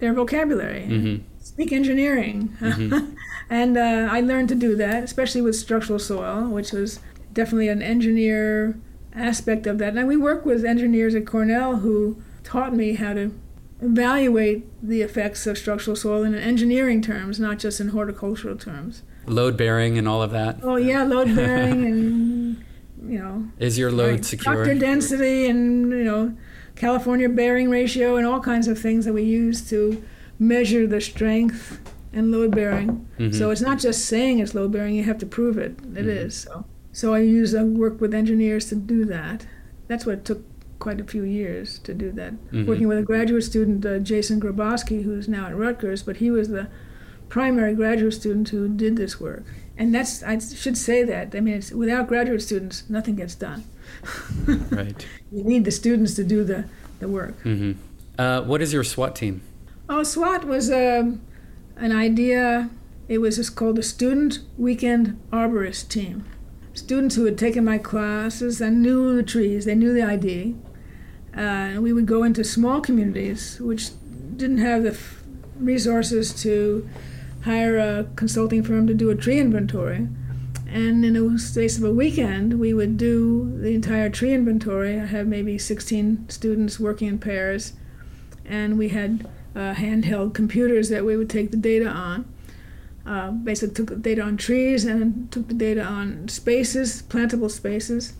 their vocabulary. Mhm. speak engineering. Mm-hmm. and uh, I learned to do that, especially with structural soil, which was definitely an engineer aspect of that. And we work with engineers at Cornell who taught me how to evaluate the effects of structural soil in engineering terms, not just in horticultural terms. Load bearing and all of that. Oh yeah, load bearing and you know. Is your load right, secure? Factor density and you know, California bearing ratio and all kinds of things that we use to measure the strength and load bearing. Mhm. So it's not just saying it's load bearing; you have to prove it. It is. Mhm. So, so I use I work with engineers to do that. That's what it took quite a few years to do that. Mhm. Working with a graduate student, uh, Jason Grabosky, who's now at Rutgers, but he was the primary graduate student who did this work. And that's I should say that. I mean, it's, without graduate students, nothing gets done. Right. You need the students to do the, the work. hmm Uh, what is your SWAT team? Oh, SWAT was um, an idea. It was called the Student Weekend Arborist Team. Students who had taken my classes and knew the trees, they knew the ID. Uh, and we would go into small communities which didn't have the f- resources to hire a consulting firm to do a tree inventory. And in the space of a weekend, we would do the entire tree inventory. I had maybe 16 students working in pairs, and we had uh, handheld computers that we would take the data on. Uh, basically, took the data on trees and took the data on spaces, plantable spaces,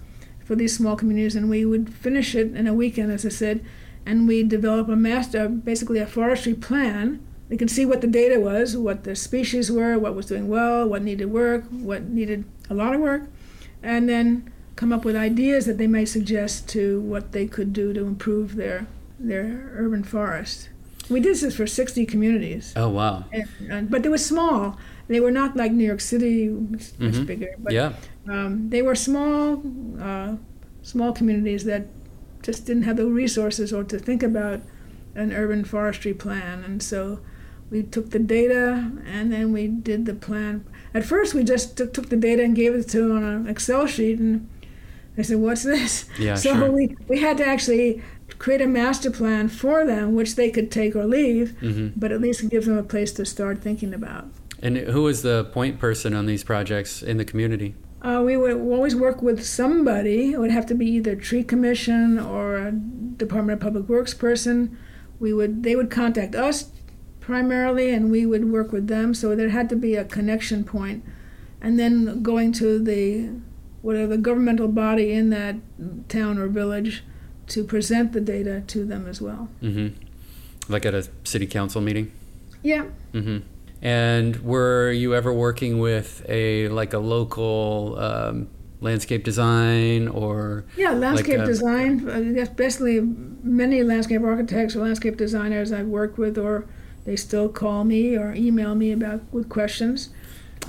for these small communities, and we would finish it in a weekend, as I said, and we develop a master, basically a forestry plan. We can see what the data was, what the species were, what was doing well, what needed work, what needed a lot of work, and then come up with ideas that they might suggest to what they could do to improve their their urban forest. We did this for 60 communities, Oh wow. and, and, but they were small. They were not like New York City, much Mhm. bigger. But yeah. Um, they were small, uh, small communities that just didn't have the resources or to think about an urban forestry plan, and so we took the data and then we did the plan. At first, we just took, took the data and gave it to them on an Excel sheet, and they said, "What's this?" Yeah, so sure. we we had to actually create a master plan for them, which they could take or leave, hmm but at least give them a place to start thinking about. And who was the point person on these projects in the community? Uh, we would always work with somebody. It would have to be either tree commission or a Department of Public Works person. We would they would contact us primarily, and we would work with them. So there had to be a connection point, and then going to the whatever the governmental body in that town or village to present the data to them as well. hmm Like at a city council meeting. Yeah. hmm And were you ever working with a like a local um, landscape design or Yeah, landscape a- design, uh, especially many landscape architects or landscape designers I've worked with, or they still call me or email me about with questions.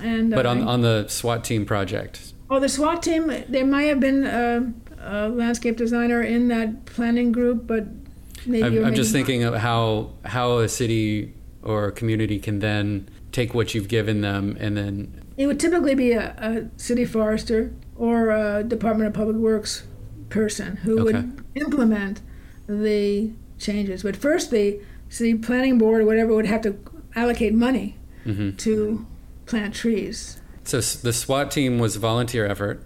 And but on uh, on the SWAT team project? oh, the SWAT team, there might have been a, a landscape designer in that planning group, but maybe. I'm, I'm just not. thinking of how how a city or a community can then take what you've given them and then It would typically be a, a city forester or a Department of Public Works person who Okay. would implement the changes. But first, the city planning board or whatever would have to allocate money mhm. to plant trees. so the SWAT team was a volunteer effort.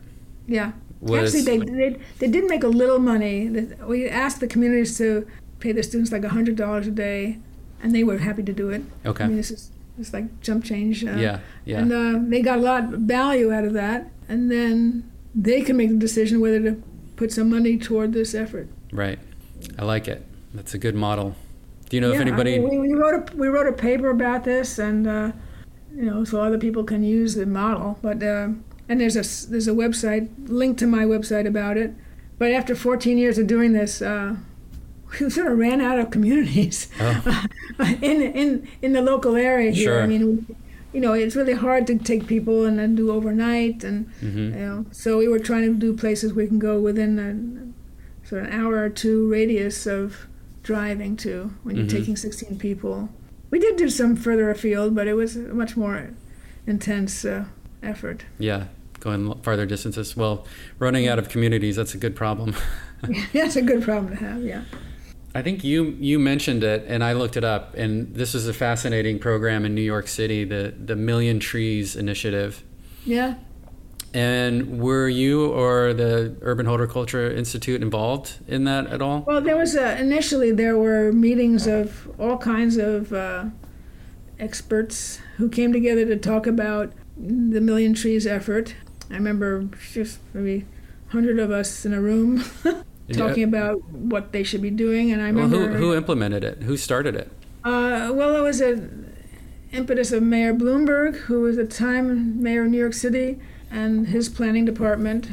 Yeah. Was Actually, they, they, they did make a little money. We asked the communities to pay the students like $100 a day, and they were happy to do it. okay. I mean, this is it's like jump change. Uh, yeah, yeah. And uh, they got a lot of value out of that. And then they can make the decision whether to put some money toward this effort. right. I like it. That's a good model. Do you know if Yeah, I anybody? mean, we, we wrote a we wrote a paper about this, and uh, you know, so other people can use the model. But uh, and there's a there's a website link to my website about it. But after 14 years of doing this, uh, we sort of ran out of communities Oh. in in in the local area here. Sure. I mean, you know, it's really hard to take people and then do overnight, and Mhm. you know, so we were trying to do places we can go within a sort of an hour or two radius of driving to when you're Mhm. taking 16 people. We did do some further afield, but it was a much more intense uh, effort. Yeah, going farther distances. Well, running out of communities, that's a good problem. Yeah, that's a good problem to have, yeah. I think you you mentioned it, and I looked it up, and this is a fascinating program in New York City, the the Million Trees Initiative. Yeah. And were you or the Urban Horticulture Institute involved in that at all? Well, there was a, initially there were meetings of all kinds of uh, experts who came together to talk about the Million Trees effort. I remember just maybe hundred of us in a room talking Yeah. about what they should be doing, and I Well, remember. who, who implemented it? Who started it? Uh, well, it was an impetus of Mayor Bloomberg, who was at the time mayor of New York City, and his planning department.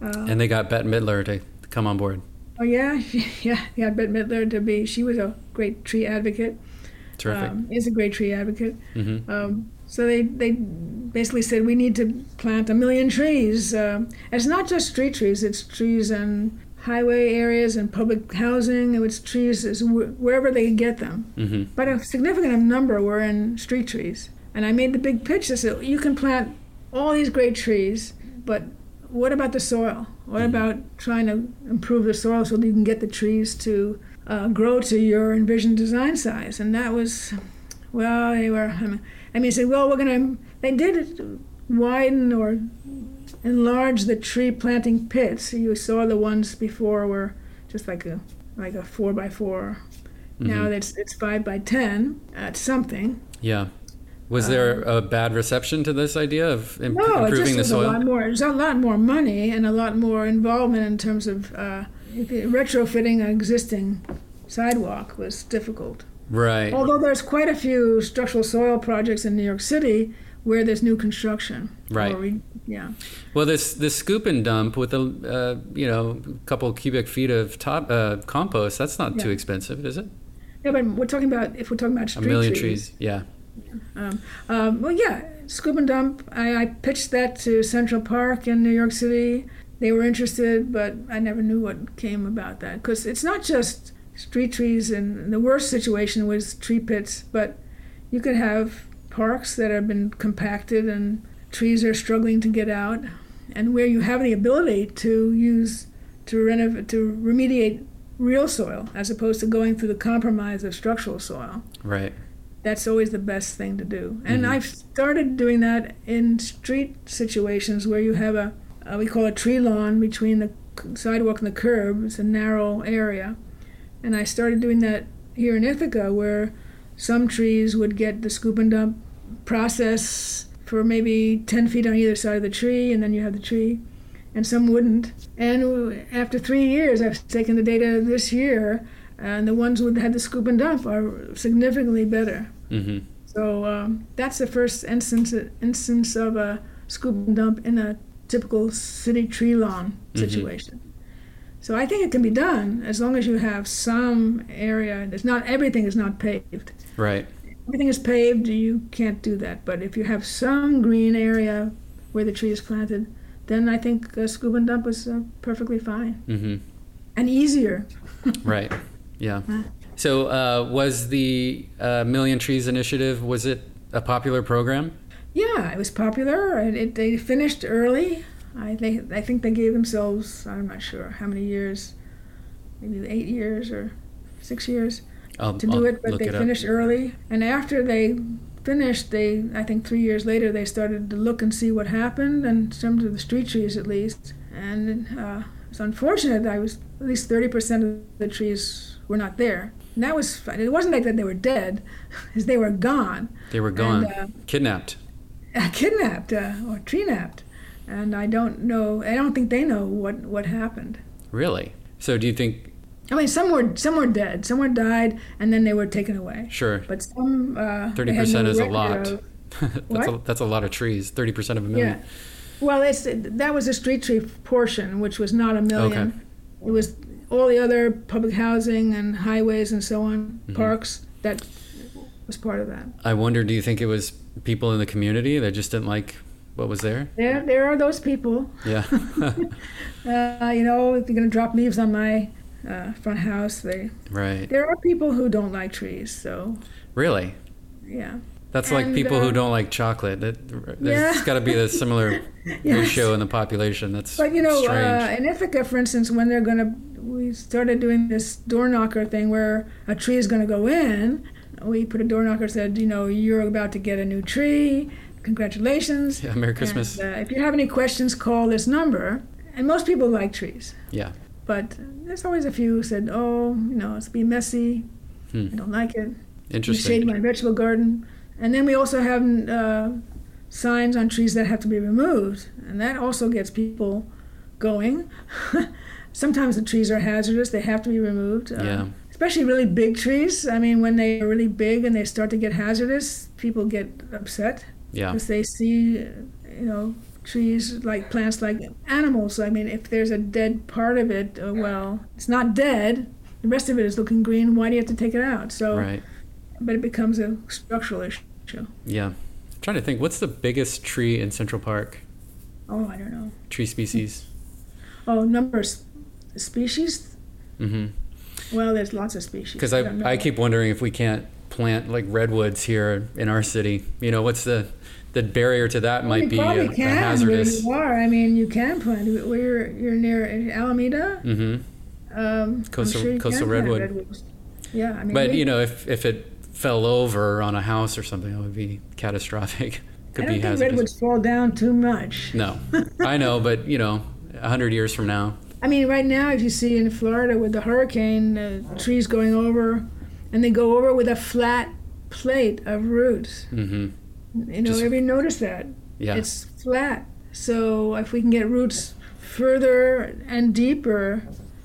Uh, And they got Bette Midler to come on board. oh yeah, yeah, yeah. Bette Midler to be. She was a great tree advocate. Terrific. Um, is a great tree advocate. Mm-hmm. Um, so they they basically said we need to plant a million trees. Um it's not just street trees; it's trees in highway areas and public housing. It's trees is wh- wherever they could get them. hmm But a significant number were in street trees. And I made the big pitch. I said, you can plant all these great trees, but what about the soil? What Mhm. about trying to improve the soil so that you can get the trees to uh, grow to your envisioned design size? And that was, well, they were, I mean, I mean, I said, well, we're going to, they did widen or enlarge the tree planting pits. You saw the ones before were just like a, like a four by 4 now Mhm. it's it's five by ten at something. Yeah. Was there a bad reception to this idea of imp- No, it improving just the was a soil? lot more. There's a lot more money and a lot more involvement in terms of uh, retrofitting an existing sidewalk was difficult. Right. Although there's quite a few structural soil projects in New York City where there's new construction. Right. Re- yeah. Well, this this scoop and dump with a uh, you know couple cubic feet of top uh, compost that's not too expensive, is it? Yeah, but we're talking about if we're talking about A million trees. trees. Yeah. Um, um, well, yeah, Scoop and Dump. I, I pitched that to Central Park in New York City. They were interested, but I never knew what came about that because it's not just street trees. And the worst situation was tree pits, but you could have parks that have been compacted and trees are struggling to get out, and where you have the ability to use to renovate to remediate real soil as opposed to going through the compromise of structural soil Right. that's always the best thing to do. And Mhm. I've started doing that in street situations where you have a, uh, we call it tree lawn between the sidewalk and the curb. It's a narrow area. And I started doing that here in Ithaca where some trees would get the scoop and dump process for maybe 10 feet on either side of the tree, and then you have the tree. And some wouldn't. And after three years, I've taken the data this year, and the ones that had the scoop and dump are significantly better. hmm So um, that's the first instance instance of a scoop and dump in a typical city tree lawn Mhm. situation. So I think it can be done as long as you have some area. It's not everything is not paved. Right. Everything is paved. You can't do that. But if you have some green area where the tree is planted, then I think uh, scoop and dump is uh, perfectly fine hmm and easier. Right. Yeah. So, uh, was the uh, Million Trees Initiative was it a popular program? Yeah, it was popular. and It, they finished early. I they, I think they gave themselves I'm not sure how many years, maybe eight years or six years I'll, to do I'll it. But they it up. finished early, and after they finished, they I think three years later they started to look and see what happened, and some of the street trees at least. And uh, it's unfortunate. That I was at least thirty percent of the trees were not there. And that was fun. It wasn't like that they were dead, as they were gone. They were gone, And, uh, kidnapped. kidnapped uh, or tree napped, and I don't know. I don't think they know what what happened. Really? So, do you think? I mean, some were some were dead, some were died, and then they were taken away. Sure. But some uh, Thirty had percent no is a lot. that's a, that's a lot of trees. Thirty percent of a million. Yeah. Well, it's that was a street tree portion, which was not a million. Okay. It was all the other public housing and highways and so on, Mhm. parks that was part of that. I wonder. Do you think it was people in the community that just didn't like what was there? There, there are those people. Yeah. Uh, you know, if you're going to drop leaves on my uh, front house, they right. There are people who don't like trees, so Really. yeah. That's like And, people who uh, don't like chocolate. That, Yeah. there's got to be a similar Yes. ratio in the population. That's But you know, uh, in Ithaca, for instance, when they're going to we started doing this door knocker thing where a tree is going to go in. We put a door knocker said, you know, you're about to get a new tree. Congratulations. Yeah, Merry Christmas. And, uh, if you have any questions, call this number. And most people like trees. Yeah. But there's always a few who said, oh, you know, it's be messy. Hmm. I don't like it. Interesting. You shade my vegetable garden. And then we also have uh, signs on trees that have to be removed. And that also gets people going. Sometimes the trees are hazardous, they have to be removed. Uh, Yeah. Especially really big trees. I mean, when they are really big and they start to get hazardous, people get upset Yeah. because they see, uh, you know, trees like plants like animals. I mean, if there's a dead part of it, uh, well, it's not dead. The rest of it is looking green. Why do you have to take it out? So, Right. but it becomes a structural issue. Yeah. I'm trying to think, what's the biggest tree in Central Park? Oh, I don't know. Tree species? Oh, numbers, species. Mm-hmm. Well, there's lots of species. Because I, don't. I keep wondering if we can't plant like redwoods here in our city. You know, what's the the barrier to that might be a, a can where hazardous. you are. I mean, you can plant. We're you're near Alameda. Mm-hmm. Um, Coastal- sure coastal plant redwood. Yeah, I mean. But we- you know, if if it fell over on a house or something, it would be catastrophic. Could I don't be think hazardous. redwoods fall down too much. No, I know, but you know, a hundred years from now, I mean, right now, if you see in Florida with the hurricane, uh, trees going over, and they go over with a flat plate of roots. hmm You know, Just- have you noticed that? yeah, It's flat. So if we can get roots further and deeper,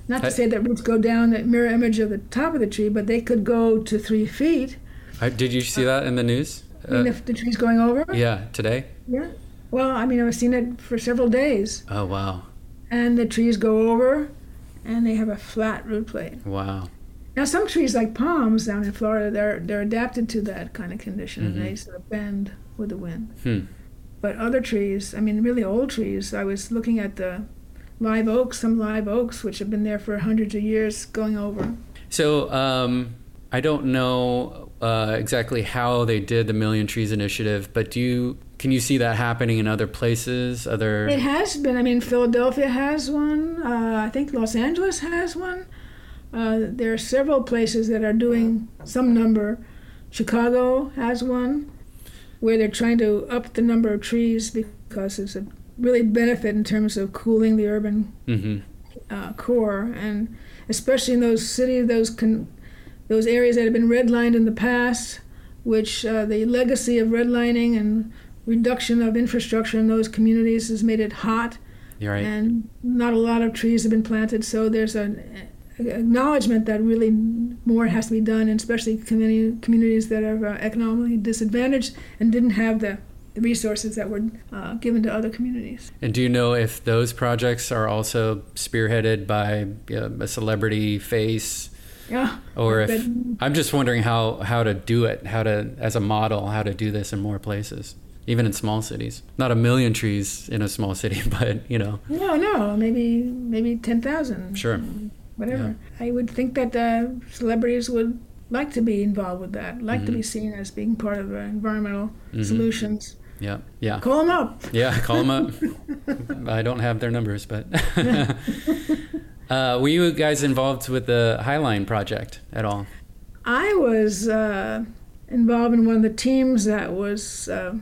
not I- to say that roots go down the mirror image of the top of the tree, but they could go to three feet. I, did you see that in the news? I mean, Uh, if the tree's going over. yeah, today. Yeah. Well, I mean, I've seen it for several days, Oh wow, and the trees go over, and they have a flat root plate. wow. Now, some trees like palms down in Florida, they're they're adapted to that kind of condition, and they sort of bend with the wind. Hmm. But other trees, I mean, really old trees. I was looking at the live oaks, some live oaks, which have been there for hundreds of years, going over. So um, I don't know uh, exactly how they did the Million Trees Initiative, but do you can you see that happening in other places? Other It has been. I mean, Philadelphia has one. Uh, I think Los Angeles has one. Uh, there are several places that are doing some number. Chicago has one, where they're trying to up the number of trees because it's a really benefit in terms of cooling the urban hmm uh, core, and especially in those cities, those con- those areas that have been redlined in the past, which uh, the legacy of redlining and reduction of infrastructure in those communities has made it hot, right. and not a lot of trees have been planted. So there's an acknowledgement that really more has to be done, and especially community, communities that are uh, economically disadvantaged and didn't have the resources that were uh, given to other communities. And do you know if those projects are also spearheaded by uh, a celebrity face, Yeah. or if I'm just wondering how how to do it, how to as a model, how to do this in more places, even in small cities. Not a million trees in a small city, but you know, No, no, maybe maybe ten thousand. Sure. Whatever. I would think that uh, celebrities would like to be involved with that, like to Mhm. be seen as being part of the environmental Mhm. solutions. yeah, yeah, Call them up. yeah. Call them up. I don't have their numbers, but. Uh, were you guys involved with the High Line project at all? I was uh, involved in one of the teams that was uh,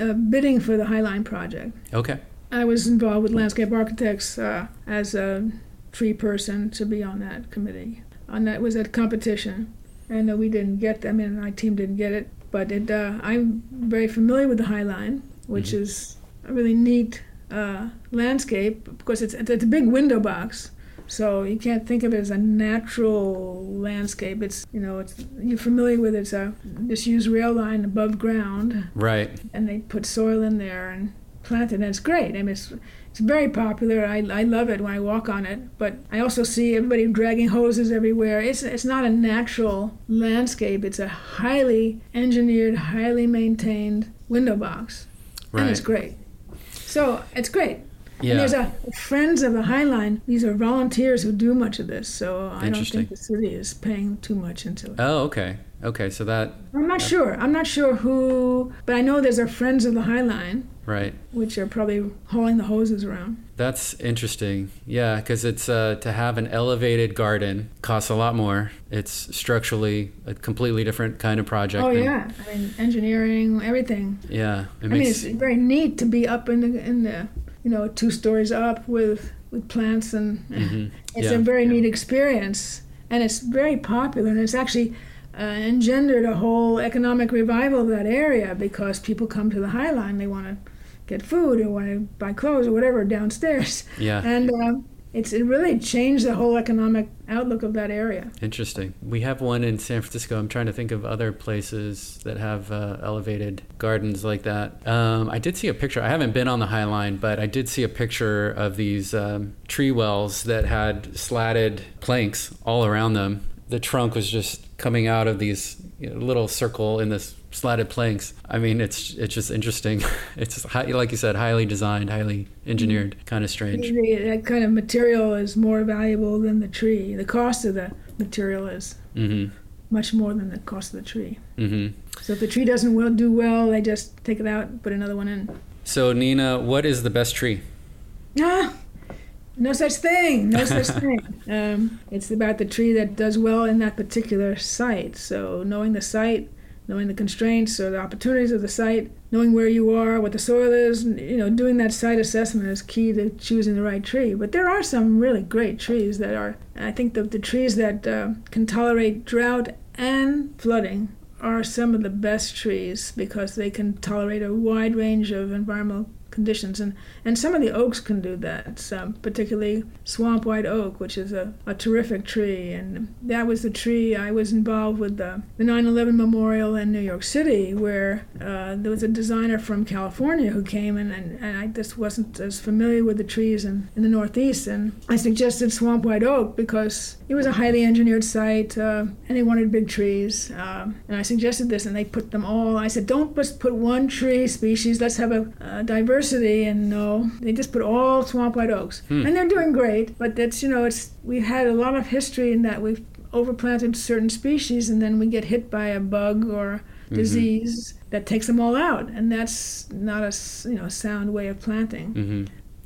uh, bidding for the High Line project. Okay. I was involved with landscape architects uh, as a tree person to be on that committee. And that was a competition, and uh, we didn't get. I mean, my team didn't get it, but it. Uh, I'm very familiar with the High Line, which Mhm. is a really neat uh, landscape because it's it's a big window box. So you can't think of it as a natural landscape. It's you know it's you're familiar with it. It's a disused rail line above ground, Right. and they put soil in there and plant it, and it's great. I mean, it's, it's very popular. I, I love it when I walk on it, but I also see everybody dragging hoses everywhere. It's, it's not a natural landscape, it's a highly engineered, highly maintained window box, Right. and it's great. So it's great. Yeah. And there's a Friends of the High Line. These are volunteers who do much of this, so I don't think the city is paying too much into it. Oh, okay. Okay, so that I'm not sure. I'm not sure who, but I know there's our Friends of the High Line, right. which are probably hauling the hoses around. That's interesting. Yeah, because it's uh, to have an elevated garden costs a lot more. It's structurally a completely different kind of project. Oh than- yeah, I mean engineering, everything. Yeah. It I mean, it's very neat to be up in the in the you know two stories up with with plants and Mhm. it's Yeah. a very neat experience and it's very popular and it's actually uh, engendered a whole economic revival of that area because people come to the High Line they want to get food or want to buy clothes or whatever downstairs yeah. and um, it's it really changed the whole economic outlook of that area. Interesting. We have one in San Francisco. I'm trying to think of other places that have uh, elevated gardens like that. Um, I did see a picture. I haven't been on the High Line, but I did see a picture of these um, tree wells that had slatted planks all around them. The trunk was just coming out of these you know, little circle in this slatted planks. I mean, it's it's just interesting. It's high, like you said, highly designed, highly engineered, kind of strange. That kind of material is more valuable than the tree. The cost of the material is Mm-hmm. much more than the cost of the tree. Mm-hmm. So if the tree doesn't well, do well, they just take it out put another one in. So Nina, what is the best tree? Ah, no such thing. No such thing. Um, it's about the tree that does well in that particular site. So knowing the site, knowing the constraints or the opportunities of the site, knowing where you are, what the soil is, you know, doing that site assessment is key to choosing the right tree. But there are some really great trees that are. I think the the trees that uh, can tolerate drought and flooding are some of the best trees because they can tolerate a wide range of environmental conditions and and some of the oaks can do that particularly swamp white oak which is a, a terrific tree and that was the tree i was involved with the, the 9-11 memorial in new york city where uh, there was a designer from california who came in and, and i just wasn't as familiar with the trees in, in the northeast and i suggested swamp white oak because it was a highly engineered site uh, and they wanted big trees um, and i suggested this and they put them all. I said don't just put one tree species let's have a, a diversity and no they just put all swamp white oaks. Hmm. And they're doing great but that's you know it's we've had a lot of history in that we've overplanted certain species and then we get hit by a bug or mm-hmm. disease that takes them all out. And that's not a you know sound way of planting. Hmm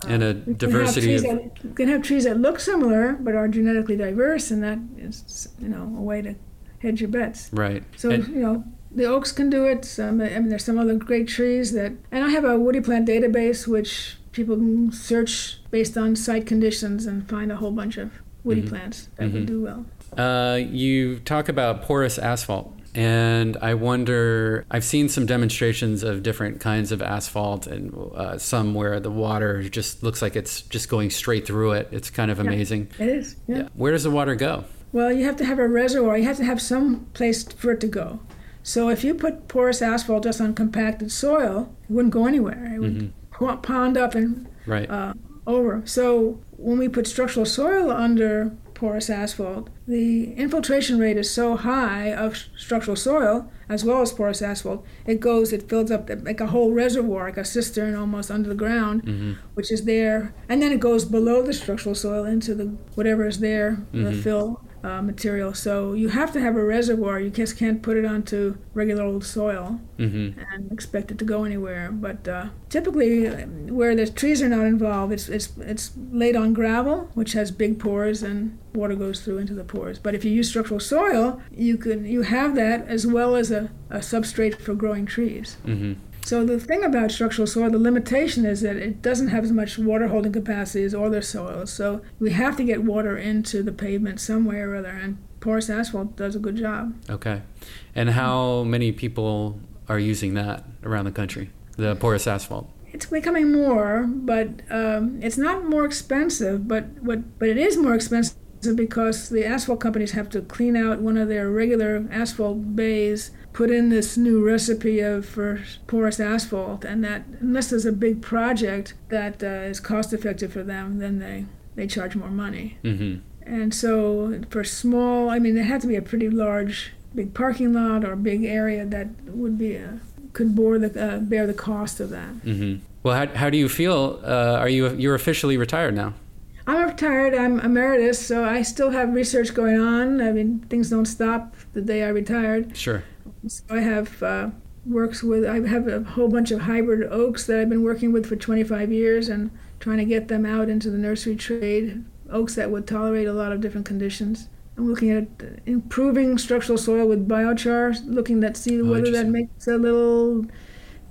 And uh, a can have diversity of that, you can have trees that look similar but are genetically diverse, and that is, you know, a way to hedge your bets. right. So And- you know, the oaks can do it. Some, I mean, there's some other great trees that, and I have a woody plant database which people can search based on site conditions and find a whole bunch of woody Mhm. plants that would Mhm. do well. Uh, you talk about porous asphalt, and I wonder. I've seen some demonstrations of different kinds of asphalt, and uh, some where the water just looks like it's just going straight through it. It's kind of Yeah. amazing. It is. yeah. Where does the water go? Well, you have to have a reservoir. You have to have some place for it to go. So if you put porous asphalt just on compacted soil, it wouldn't go anywhere. It would Mhm. po- pond up and Right. uh, over. So when we put structural soil under porous asphalt, the infiltration rate is so high of structural soil as well as porous asphalt, it goes, it fills up like a whole reservoir, like a cistern almost under the ground, hmm which is there, and then it goes below the structural soil into the whatever is there, the Mhm. fill uh, material. So you have to have a reservoir. You just can't put it onto regular old soil hmm and expect it to go anywhere. But uh, typically, where the trees are not involved, it's it's it's laid on gravel, which has big pores, and water goes through into the pores. But if you use structural soil, you can you have that as well as a, a substrate for growing trees. hmm So the thing about structural soil, the limitation is that it doesn't have as much water holding capacity as other soils. So we have to get water into the pavement some way or other, and porous asphalt does a good job. Okay. And how many people are using that around the country? The porous asphalt. It's becoming more, but um, it's not more expensive. But what? But it is more expensive because the asphalt companies have to clean out one of their regular asphalt bays, put in this new recipe of for porous asphalt, and that unless there's a big project that uh, is cost effective for them, then they they charge more money. hmm And so for small, I mean, there had to be a pretty large, big parking lot or big area that would be a, could bore the uh, bear the cost of that. hmm Well, how, how do you feel? Uh, are you you're officially retired now? I'm retired. I'm emeritus, so I still have research going on. I mean, things don't stop the day I retired. Sure. So I have uh, works with. I have a whole bunch of hybrid oaks that I've been working with for 25 years, and trying to get them out into the nursery trade. Oaks that would tolerate a lot of different conditions. I'm looking at improving structural soil with biochar, looking at see Oh, whether that makes a little,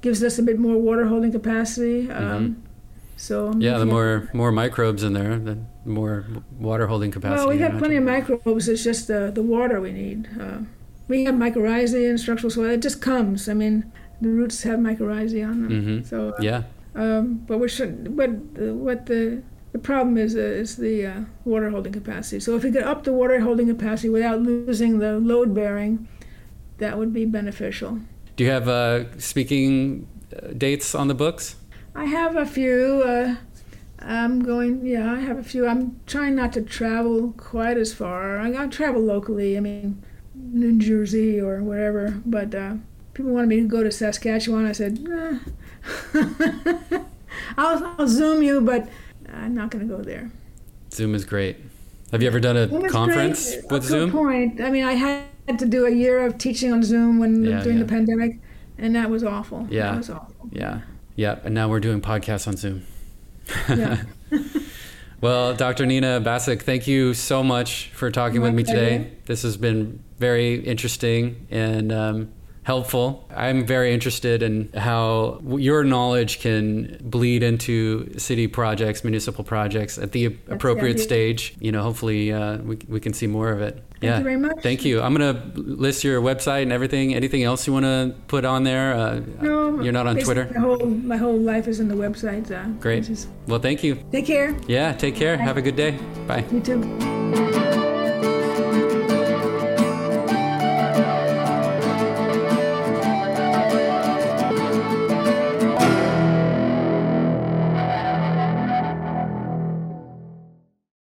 gives us a bit more water holding capacity. Um, so I'm Yeah, the more more microbes in there, the more water holding capacity. Well, we have plenty of microbes. It's just the the water we need. Uh, we have mycorrhizae in structural soil. It just comes. I mean, the roots have mycorrhizae on them. Mhm. So, uh, Yeah. um, but we should. But uh, what the the problem is uh, is the uh, water holding capacity. So if we could up the water holding capacity without losing the load bearing, that would be beneficial. Do you have uh, speaking uh, dates on the books? I have a few. Uh, I'm going. Yeah, I have a few. I'm trying not to travel quite as far. I, I travel locally. I mean, New Jersey or wherever. But uh, people wanted me to go to Saskatchewan. I said, nah. I'll, I'll zoom you, but I'm not going to go there. Zoom is great. Have you ever done a conference great. with Good Zoom? point. I mean, I had to do a year of teaching on Zoom when Yeah, during yeah. the pandemic, and that was awful. Yeah. that was awful. Yeah. Yeah. And now we're doing podcasts on Zoom. Yeah. Well, Dr. Nina Bassuk, thank you so much for talking My with me today. This has been very interesting and um, helpful. I'm very interested in how your knowledge can bleed into city projects, municipal projects at the appropriate idea. stage. You know, hopefully uh, we, we can see more of it. Thank yeah. you very much. Thank you. I'm going to list your website and everything. Anything else you want to put on there? Uh, No, you're not on Twitter? My whole my whole life is in the website. Uh, Great. is- Well, thank you. take care. Yeah, take care. Have a good day. Bye. You too.